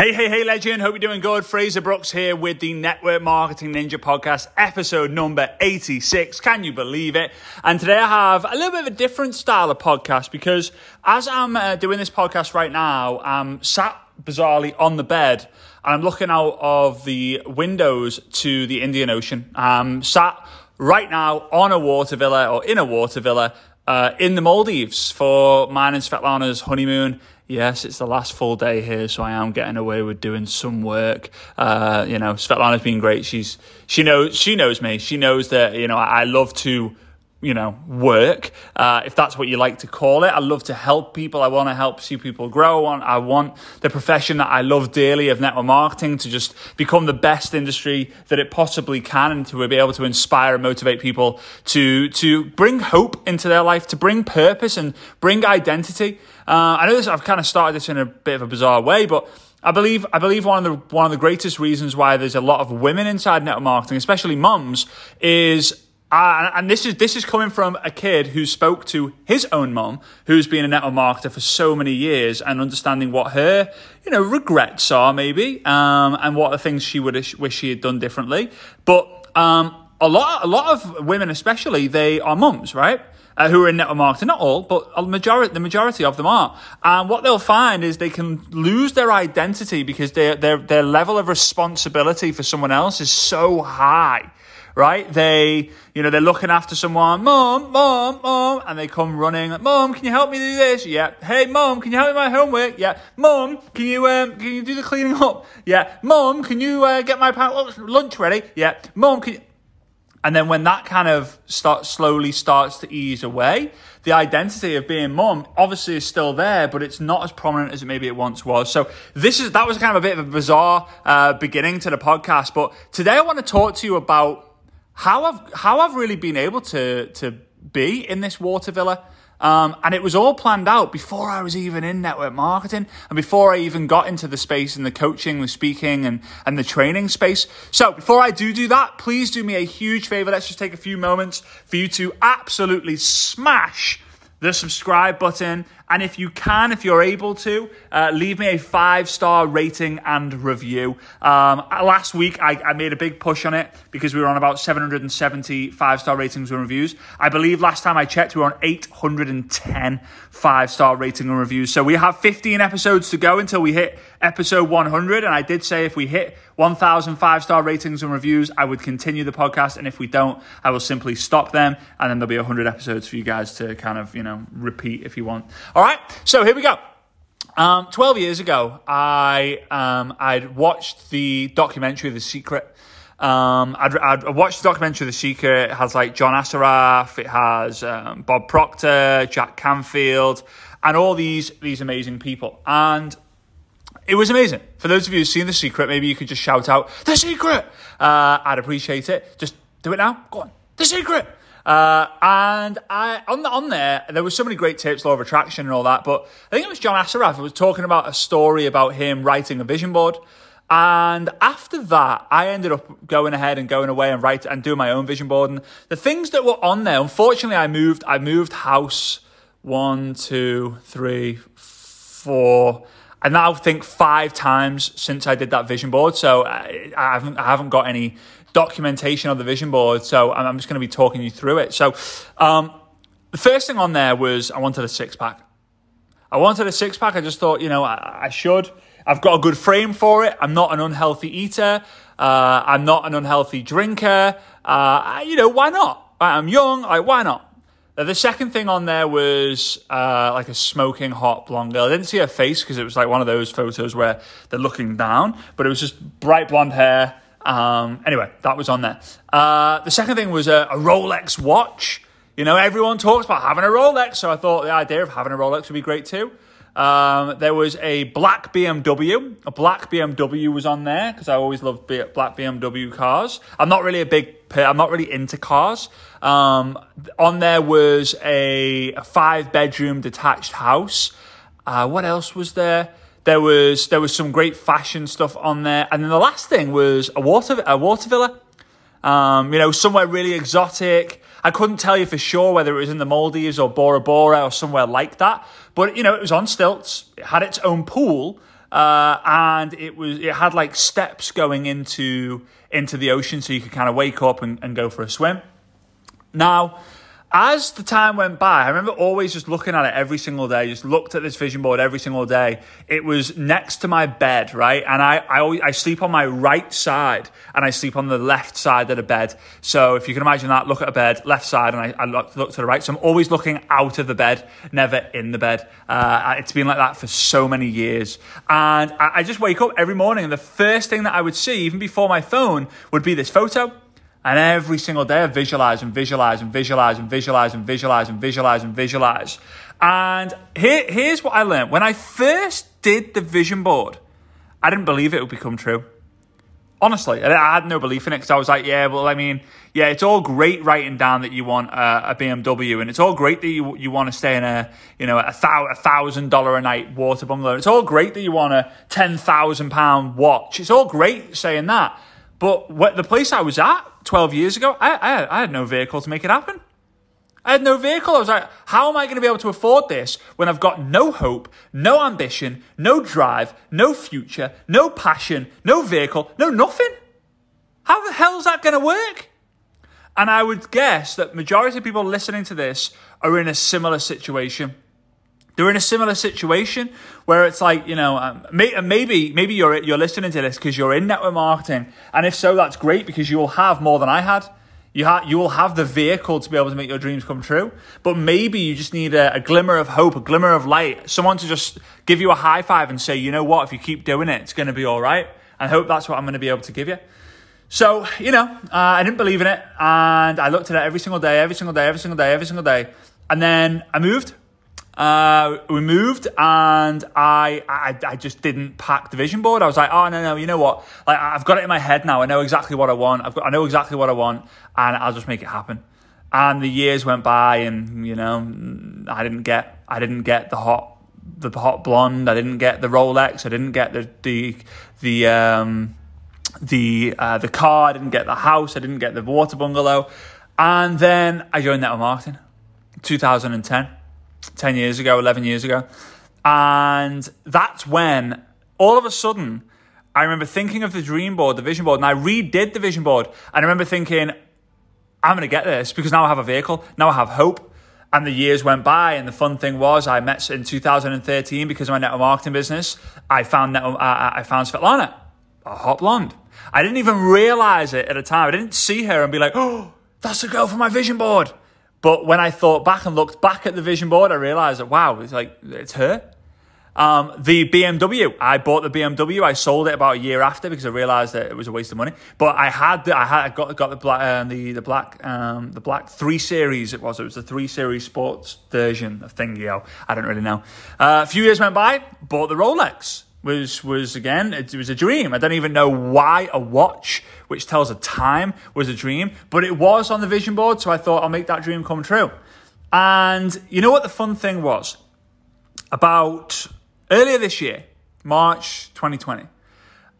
Hey, hey, hey, legend. Hope you're doing good. Fraser Brooks here with the Network Marketing Ninja podcast, episode number 86. Can you believe it? And today I have a little bit of a different style of podcast because as I'm uh, doing this podcast right now, I'm sat bizarrely on the bed and I'm looking out of the windows to the Indian Ocean. I'm sat right now on a water villa or in a water villa uh, in the Maldives for mine and Svetlana's honeymoon yes, it's the last full day here, so I am getting away with doing some work. Uh, you know, Svetlana's been great. She's she knows she knows me. She knows that you know I, I love to you know work uh, if that's what you like to call it. I love to help people. I want to help see people grow. I want, I want the profession that i love dearly of network marketing to just become the best industry that it possibly can and to be able to inspire and motivate people to to bring hope into their life to bring purpose and bring identity. Uh, I know this. I've kind of started this in a bit of a bizarre way, but I believe I believe one of the one of the greatest reasons why there's a lot of women inside network marketing, especially mums, is uh, and this is this is coming from a kid who spoke to his own mom, who's been a network marketer for so many years, and understanding what her you know regrets are maybe, um, and what are things she would wish she had done differently. But um, a lot a lot of women, especially, they are mums, right? uh, who are in network marketing. Not all, but a majority, the majority of them are. And what they'll find is they can lose their identity because their, their, their level of responsibility for someone else is so high right? They, you know, they're looking after someone, mom, mom, mom, and they come running, like, mom, can you help me do this? Yeah. Hey, mom, can you help me with my homework? Yeah. Mom, can you, um, can you do the cleaning up? Yeah. Mom, can you, uh, get my lunch ready? Yeah. Mom, can you, and then when that kind of start slowly starts to ease away, the identity of being mum obviously is still there, but it's not as prominent as it maybe it once was. So this is that was kind of a bit of a bizarre uh, beginning to the podcast. But today I want to talk to you about how I've how I've really been able to to be in this water villa um, and it was all planned out before I was even in network marketing and before I even got into the space and the coaching, the speaking and, and the training space. So before I do do that, please do me a huge favor. Let's just take a few moments for you to absolutely smash the subscribe button. And if you can, if you're able to, uh, leave me a five star rating and review. Um, last week, I, I, made a big push on it because we were on about 770 five star ratings and reviews. I believe last time I checked, we were on 810 five star rating and reviews. So we have 15 episodes to go until we hit episode 100. And I did say if we hit 1,000 five star ratings and reviews, I would continue the podcast. And if we don't, I will simply stop them. And then there'll be 100 episodes for you guys to kind of, you know, repeat if you want. Right. So here we go. Um, 12 years ago, I, um, I'd watched the documentary The Secret. Um, I'd, I'd, watched the documentary The Secret. It has like John Assaraf, it has um, Bob Proctor, Jack Canfield, and all these these amazing people. And it was amazing. For those of you who've seen The Secret, maybe you could just shout out, The Secret! Uh, I'd appreciate it. Just do it now. Go on. The Secret! Uh, and I on the, on there, there was so many great tips, law of attraction and all that. But I think it was John Assaraf who was talking about a story about him writing a vision board. And after that, I ended up going ahead and going away and write and doing my own vision board. And the things that were on there, unfortunately, I moved. I moved house one, two, three, four. I now think five times since I did that vision board. So I, I haven't I haven't got any documentation of the vision board. So I'm just going to be talking you through it. So um, the first thing on there was I wanted a six pack. I wanted a six pack. I just thought, you know, I, I should. I've got a good frame for it. I'm not an unhealthy eater. Uh, I'm not an unhealthy drinker. Uh, you know, why not? I'm young. Like, why not? the second thing on there was uh, like a smoking hot blonde girl. I didn't see her face because it was like one of those photos where they're looking down, but it was just bright blonde hair. Um, anyway, that was on there. Uh, the second thing was a, a, Rolex watch. You know, everyone talks about having a Rolex, so I thought the idea of having a Rolex would be great too. Um, there was a black BMW. A black BMW was on there because I always loved black BMW cars. I'm not really a big, I'm not really into cars. Um, on there was a, a five bedroom detached house. Uh, what else was there? There was there was some great fashion stuff on there, and then the last thing was a water a water villa. Um, you know, somewhere really exotic. I couldn't tell you for sure whether it was in the Maldives or Bora Bora or somewhere like that, but you know, it was on stilts. It had its own pool, uh, and it was it had like steps going into into the ocean, so you could kind of wake up and, and go for a swim. Now, as the time went by, I remember always just looking at it every single day, just looked at this vision board every single day. It was next to my bed, right? And I, I, always, I sleep on my right side and I sleep on the left side of the bed. So if you can imagine that, look at a bed, left side, and I, I look, look, to the right. So I'm always looking out of the bed, never in the bed. Uh, it's been like that for so many years. And I, I just wake up every morning and the first thing that I would see, even before my phone, would be this photo and every single day I visualize and visualize and visualize and visualize and visualize and visualize and visualize. And here, here's what I learned. When I first did the vision board, I didn't believe it would become true. Honestly, I had no belief in it because I was like, yeah, well, I mean, yeah, it's all great writing down that you want a, a BMW, and it's all great that you you want to stay in a you know a thousand dollar a night water bungalow. It's all great that you want a ten thousand pound watch. It's all great saying that, but what, the place I was at 12 years ago, I, I, I had no vehicle to make it happen. I had no vehicle. I was like, how am I going to be able to afford this when I've got no hope, no ambition, no drive, no future, no passion, no vehicle, no nothing? How the hell is that going to work? And I would guess that majority of people listening to this are in a similar situation. They're in a similar situation where it's like you know um, may, maybe maybe you're you're listening to this because you're in network marketing, and if so, that's great because you will have more than I had. You ha- you will have the vehicle to be able to make your dreams come true. But maybe you just need a, a glimmer of hope, a glimmer of light, someone to just give you a high five and say, you know what, if you keep doing it, it's going to be all right. I hope that's what I'm going to be able to give you. So, you know, uh, I didn't believe in it. And I looked at it every single day, every single day, every single day, every single day. And then I moved. Uh, we moved and I, I I just didn't pack the vision board. I was like, oh no no, you know what? Like I've got it in my head now. I know exactly what I want. I've got I know exactly what I want, and I'll just make it happen. And the years went by, and you know, I didn't get I didn't get the hot the hot blonde. I didn't get the Rolex. I didn't get the the the um, the uh, the car. I didn't get the house. I didn't get the water bungalow. And then I joined network marketing, 2010 10 years ago, 11 years ago. And that's when all of a sudden I remember thinking of the dream board, the vision board, and I redid the vision board. And I remember thinking, I'm going to get this because now I have a vehicle, now I have hope. And the years went by, and the fun thing was, I met in 2013 because of my network marketing business. I found net, uh, I found Svetlana, a hot blonde. I didn't even realize it at the time. I didn't see her and be like, "Oh, that's the girl from my vision board." But when I thought back and looked back at the vision board, I realized that wow, it's like it's her. Um, the BMW, I bought the BMW. I sold it about a year after because I realized that it was a waste of money. But I had, the, I had, I got got the black, uh, the the black, um, the black three series. It was, it was the three series sports version of thing. Yo, I don't really know. Uh, a few years went by, bought the Rolex was was again it was a dream. I don't even know why a watch which tells a time was a dream, but it was on the vision board, so I thought I'll make that dream come true. And you know what the fun thing was? About earlier this year, March 2020,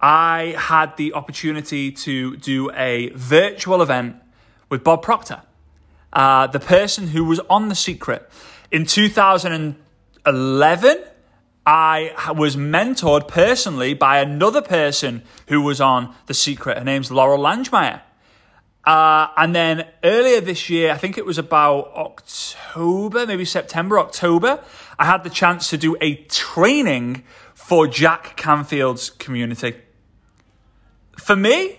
I had the opportunity to do a virtual event with Bob Proctor, uh, the person who was on The Secret in 2011 I was mentored personally by another person who was on The Secret. Her name's Laurel Langemeier. Uh, and then earlier this year, I think it was about October, maybe September, October, I had the chance to do a training for Jack Canfield's community. For me,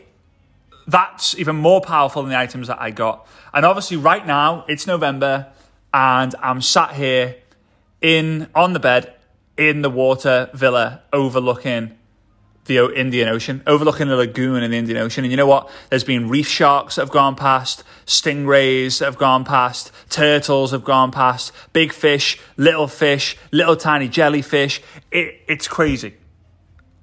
that's even more powerful than the items that I got. And obviously, right now, it's November, and I'm sat here in on the bed in the water villa overlooking the Indian Ocean, overlooking the lagoon in the Indian Ocean. And you know what? There's been reef sharks that have gone past, stingrays that have gone past, turtles have gone past, big fish, little fish, little tiny jellyfish. It, it's crazy.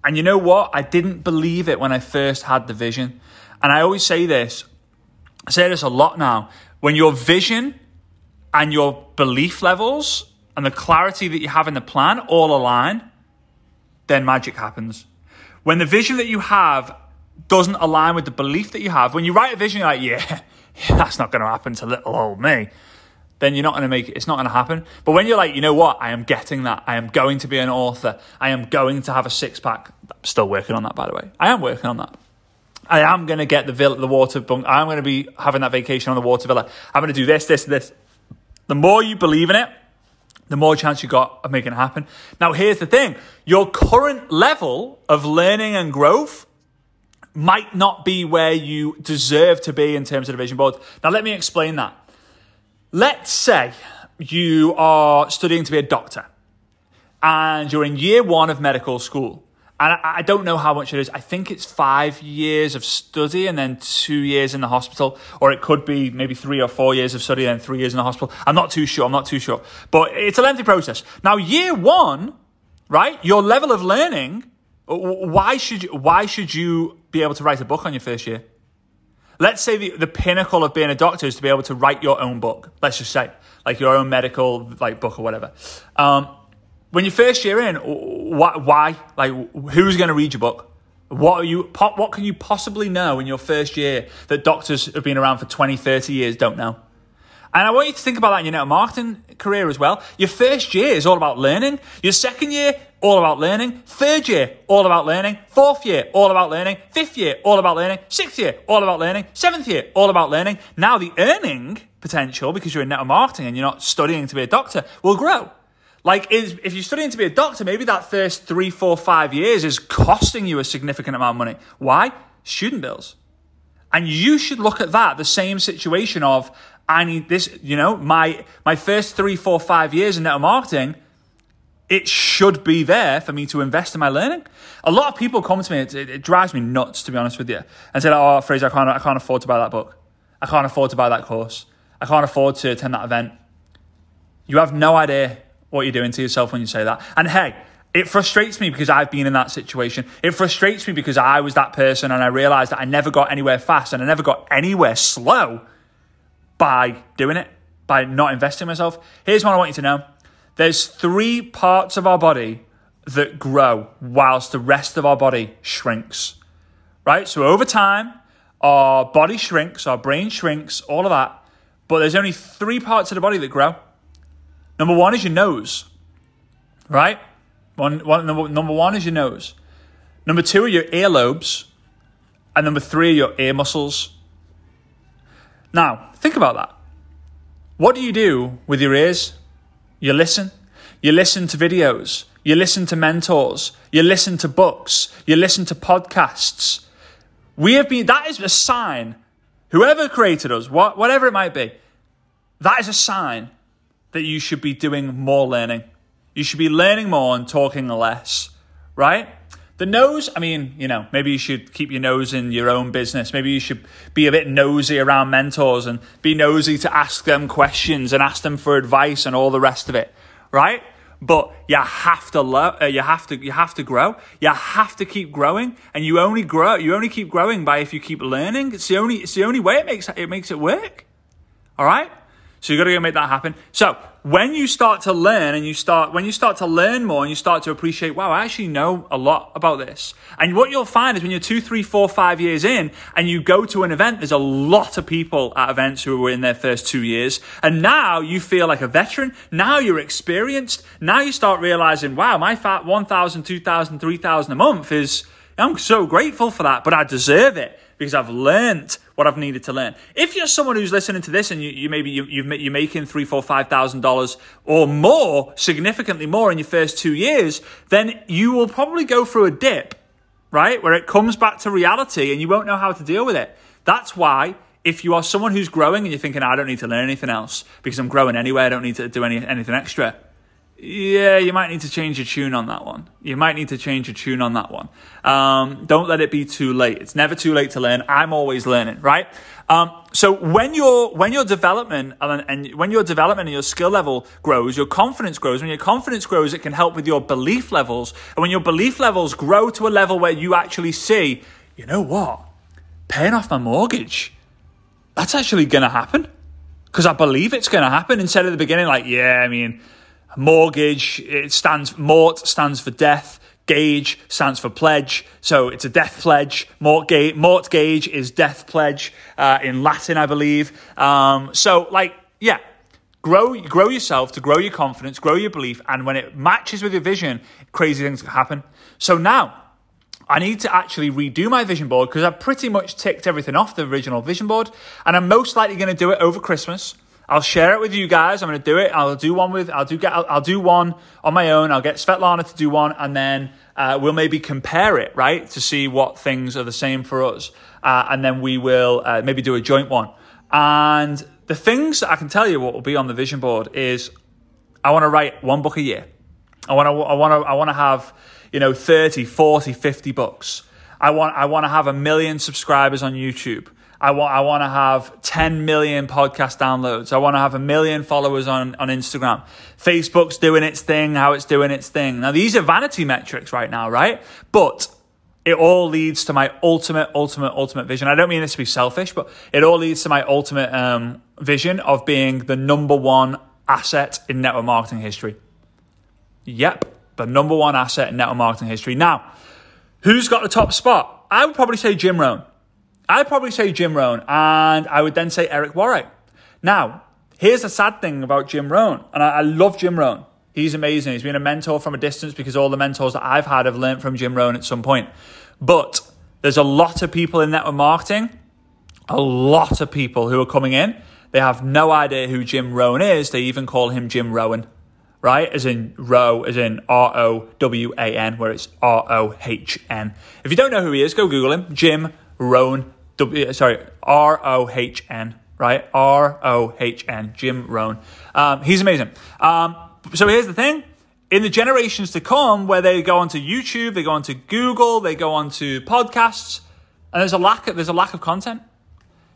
And you know what? I didn't believe it when I first had the vision. And I always say this, I say this a lot now. When your vision and your belief levels and the clarity that you have in the plan all align, then magic happens. When the vision that you have doesn't align with the belief that you have, when you write a vision, you're like, yeah, that's not going to happen to little old me. then you're not going to make it, it's not going to happen. But when you're like, you know what, I am getting that. I am going to be an author. I am going to have a six pack. I'm still working on that, by the way. I am working on that. I am going to get the villa, the water bunk. I'm going to be having that vacation on the water villa. I'm going to do this, this, this. The more you believe in it, the more chance you got of making it happen. Now, here's the thing your current level of learning and growth might not be where you deserve to be in terms of the vision board. Now, let me explain that. Let's say you are studying to be a doctor and you're in year one of medical school. And I, I don't know how much it is. I think it's five years of study and then two years in the hospital, or it could be maybe three or four years of study and then three years in the hospital. I'm not too sure. I'm not too sure. But it's a lengthy process. Now, year one, right? Your level of learning. Why should you, why should you be able to write a book on your first year? Let's say the, the pinnacle of being a doctor is to be able to write your own book. Let's just say, like your own medical like book or whatever. Um, when you first year in, why? Like, who's going to read your book? What are you? What can you possibly know in your first year that doctors have been around for 20, 30 years don't know? And I want you to think about that in your network marketing career as well. Your first year is all about learning. Your second year, all about learning. Third year, all about learning. Fourth year, all about learning. Fifth year, all about learning. Sixth year, all about learning. Seventh year, all about learning. Now the earning potential, because you're in network marketing and you're not studying to be a doctor, will grow. Like, if you're studying to be a doctor, maybe that first three, four, five years is costing you a significant amount of money. Why? Student bills. And you should look at that, the same situation of, I need this, you know, my, my first three, four, five years in network marketing, it should be there for me to invest in my learning. A lot of people come to me, it, it, it drives me nuts, to be honest with you, and say, oh, Fraser, I can't, I can't afford to buy that book. I can't afford to buy that course. I can't afford to attend that event. You have no idea what you're doing to yourself when you say that. And hey, it frustrates me because I've been in that situation. It frustrates me because I was that person and I realized that I never got anywhere fast and I never got anywhere slow by doing it, by not investing in myself. Here's what I want you to know there's three parts of our body that grow whilst the rest of our body shrinks. Right? So over time, our body shrinks, our brain shrinks, all of that. But there's only three parts of the body that grow. Number one is your nose, right? One, one, number, number one is your nose. Number two are your earlobes. And number three are your ear muscles. Now, think about that. What do you do with your ears? You listen. You listen to videos. You listen to mentors. You listen to books. You listen to podcasts. We have been, that is a sign. Whoever created us, whatever it might be, that is a sign that you should be doing more learning. You should be learning more and talking less, right? The nose, I mean, you know, maybe you should keep your nose in your own business. Maybe you should be a bit nosy around mentors and be nosy to ask them questions and ask them for advice and all the rest of it, right? But you have to lo- uh, you have to you have to grow. You have to keep growing, and you only grow. You only keep growing by if you keep learning. It's the only it's the only way it makes it makes it work. All right. So you've got to go make that happen. So when you start to learn and you start, when you start to learn more and you start to appreciate, wow, I actually know a lot about this. And what you'll find is when you're two, three, four, five years in and you go to an event, there's a lot of people at events who were in their first two years. And now you feel like a veteran. Now you're experienced. Now you start realizing, wow, my fat 1,000, 2,000, 3,000 a month is, I'm so grateful for that, but I deserve it because I've learned what I've needed to learn. If you're someone who's listening to this and you, you maybe you, you're making three, four, five thousand dollars or more, significantly more in your first two years, then you will probably go through a dip, right, where it comes back to reality and you won't know how to deal with it. That's why if you are someone who's growing and you're thinking, I don't need to learn anything else because I'm growing anyway, I don't need to do any, anything extra yeah, you might need to change your tune on that one. You might need to change your tune on that one. Um, don't let it be too late. It's never too late to learn. I'm always learning, right? Um, so when your when your development and, and when your development and your skill level grows, your confidence grows. When your confidence grows, it can help with your belief levels. And when your belief levels grow to a level where you actually see, you know what, paying off my mortgage, that's actually going to happen because I believe it's going to happen. Instead of the beginning, like, yeah, I mean Mortgage, it stands, mort stands for death. Gage stands for pledge, so it's a death pledge. Mortgage, mortgage is death pledge uh, in Latin, I believe. Um, so, like, yeah, grow, grow yourself, to grow your confidence, grow your belief, and when it matches with your vision, crazy things can happen. So now, I need to actually redo my vision board because I've pretty much ticked everything off the original vision board, and I'm most likely going to do it over Christmas. I'll share it with you guys. I'm going to do it. I'll do one with. I'll do get. I'll, I'll do one on my own. I'll get Svetlana to do one, and then uh, we'll maybe compare it right to see what things are the same for us, uh, and then we will uh, maybe do a joint one. And the things I can tell you what will be on the vision board is I want to write one book a year. I want to. I want to. I want to have you know 30, 40, 50 books. I want. I want to have a million subscribers on YouTube. I want I want to have 10 million podcast downloads. I want to have a million followers on, on Instagram. Facebook's doing its thing, how it's doing its thing. Now these are vanity metrics right now, right? But it all leads to my ultimate, ultimate, ultimate vision. I don't mean this to be selfish, but it all leads to my ultimate um, vision of being the number one asset in network marketing history. Yep, the number one asset in network marketing history. Now, who's got the top spot? I would probably say Jim Rohn. I'd probably say Jim Rohn, and I would then say Eric Worre. Now, here's the sad thing about Jim Rohn, and I, I love Jim Rohn. He's amazing. He's been a mentor from a distance because all the mentors that I've had have learned from Jim Rohn at some point. But there's a lot of people in network marketing, a lot of people who are coming in. They have no idea who Jim Rohn is. They even call him Jim Rowan, right? As in Row, as in R O W A N, where it's R O H N. If you don't know who he is, go Google him. Jim Rohn W, sorry, R O H N, right? R O H N, Jim Rohn. Um, he's amazing. Um, so here's the thing. In the generations to come, where they go onto YouTube, they go onto Google, they go onto podcasts, and there's a lack of, there's a lack of content.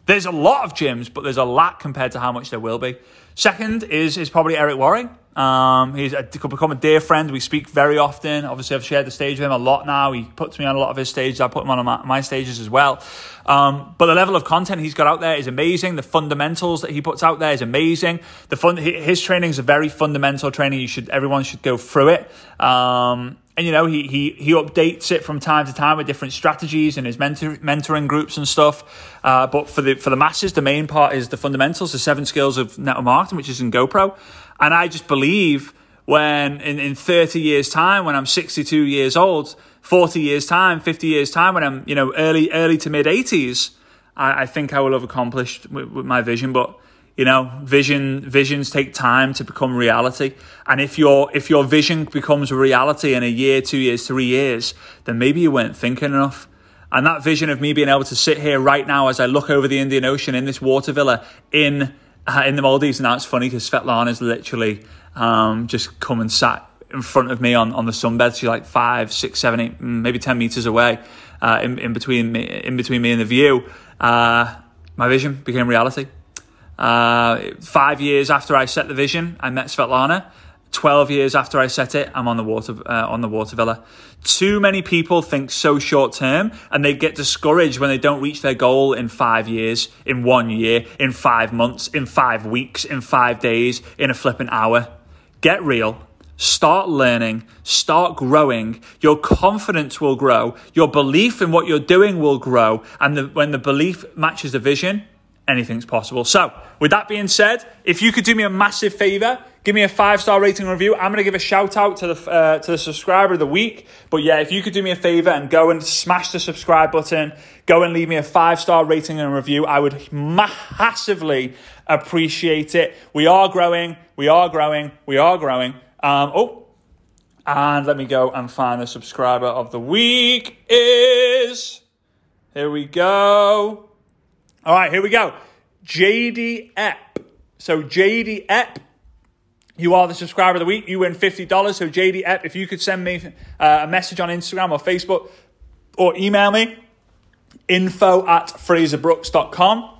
There's a lot of gyms, but there's a lack compared to how much there will be. Second is is probably Eric Worre. Um, he's a, become a dear friend. We speak very often. Obviously, I've shared the stage with him a lot now. He puts me on a lot of his stages. I put him on my, my stages as well. Um, but the level of content he's got out there is amazing. The fundamentals that he puts out there is amazing. The fun, his training is a very fundamental training. You should everyone should go through it. Um, and you know he he he updates it from time to time with different strategies and his mentor, mentoring groups and stuff. Uh, but for the for the masses, the main part is the fundamentals, the seven skills of network marketing, which is in GoPro. And I just believe when in, in 30 years time, when I'm 62 years old, 40 years time, 50 years time, when I'm, you know, early, early to mid 80s, I, I think I will have accomplished with, with my vision. But, you know, vision, visions take time to become reality. And if your, if your vision becomes a reality in a year, two years, three years, then maybe you weren't thinking enough. And that vision of me being able to sit here right now as I look over the Indian Ocean in this water villa in uh, in the Maldives, and that's funny because Svetlana's literally um, just come and sat in front of me on, on the sunbed. She's like five, six, seven, eight, mm, maybe ten meters away, uh, in, in between me, in between me and the view. Uh, my vision became reality. Uh, five years after I set the vision, I met Svetlana. 12 years after I set it, I'm on the water uh, on the water villa. Too many people think so short term and they get discouraged when they don't reach their goal in 5 years, in 1 year, in 5 months, in 5 weeks, in 5 days, in a flipping hour. Get real. Start learning, start growing. Your confidence will grow. Your belief in what you're doing will grow. And the, when the belief matches the vision, anything's possible. So, with that being said, if you could do me a massive favor, Give me a five star rating review. I'm going to give a shout out to the uh, to the subscriber of the week. But yeah, if you could do me a favor and go and smash the subscribe button, go and leave me a five star rating and review, I would massively appreciate it. We are growing. We are growing. We are growing. Um, oh, and let me go and find the subscriber of the week is. Here we go. All right, here we go. JD Epp. So JD Epp you are the subscriber of the week. You win $50. So, JD Epp, if you could send me uh, a message on Instagram or Facebook or email me, info at fraserbrooks.com.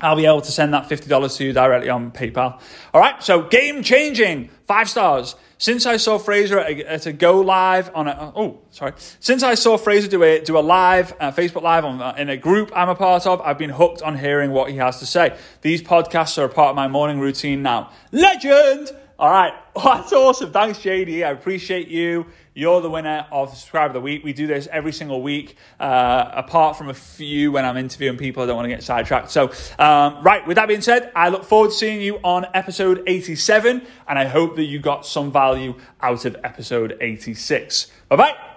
I'll be able to send that $50 to you directly on PayPal. All right, so game changing, five stars. Since I saw Fraser at a, at a go live on a, oh, sorry. Since I saw Fraser do a, do a live, uh, Facebook live on, uh, in a group I'm a part of, I've been hooked on hearing what he has to say. These podcasts are a part of my morning routine now. Legend! All right. Well, that's awesome. Thanks, JD. I appreciate you. You're the winner of Subscriber of the Week. We do this every single week, uh, apart from a few when I'm interviewing people. I don't want to get sidetracked. So, um, right, with that being said, I look forward to seeing you on episode 87, and I hope that you got some value out of episode 86. Bye bye.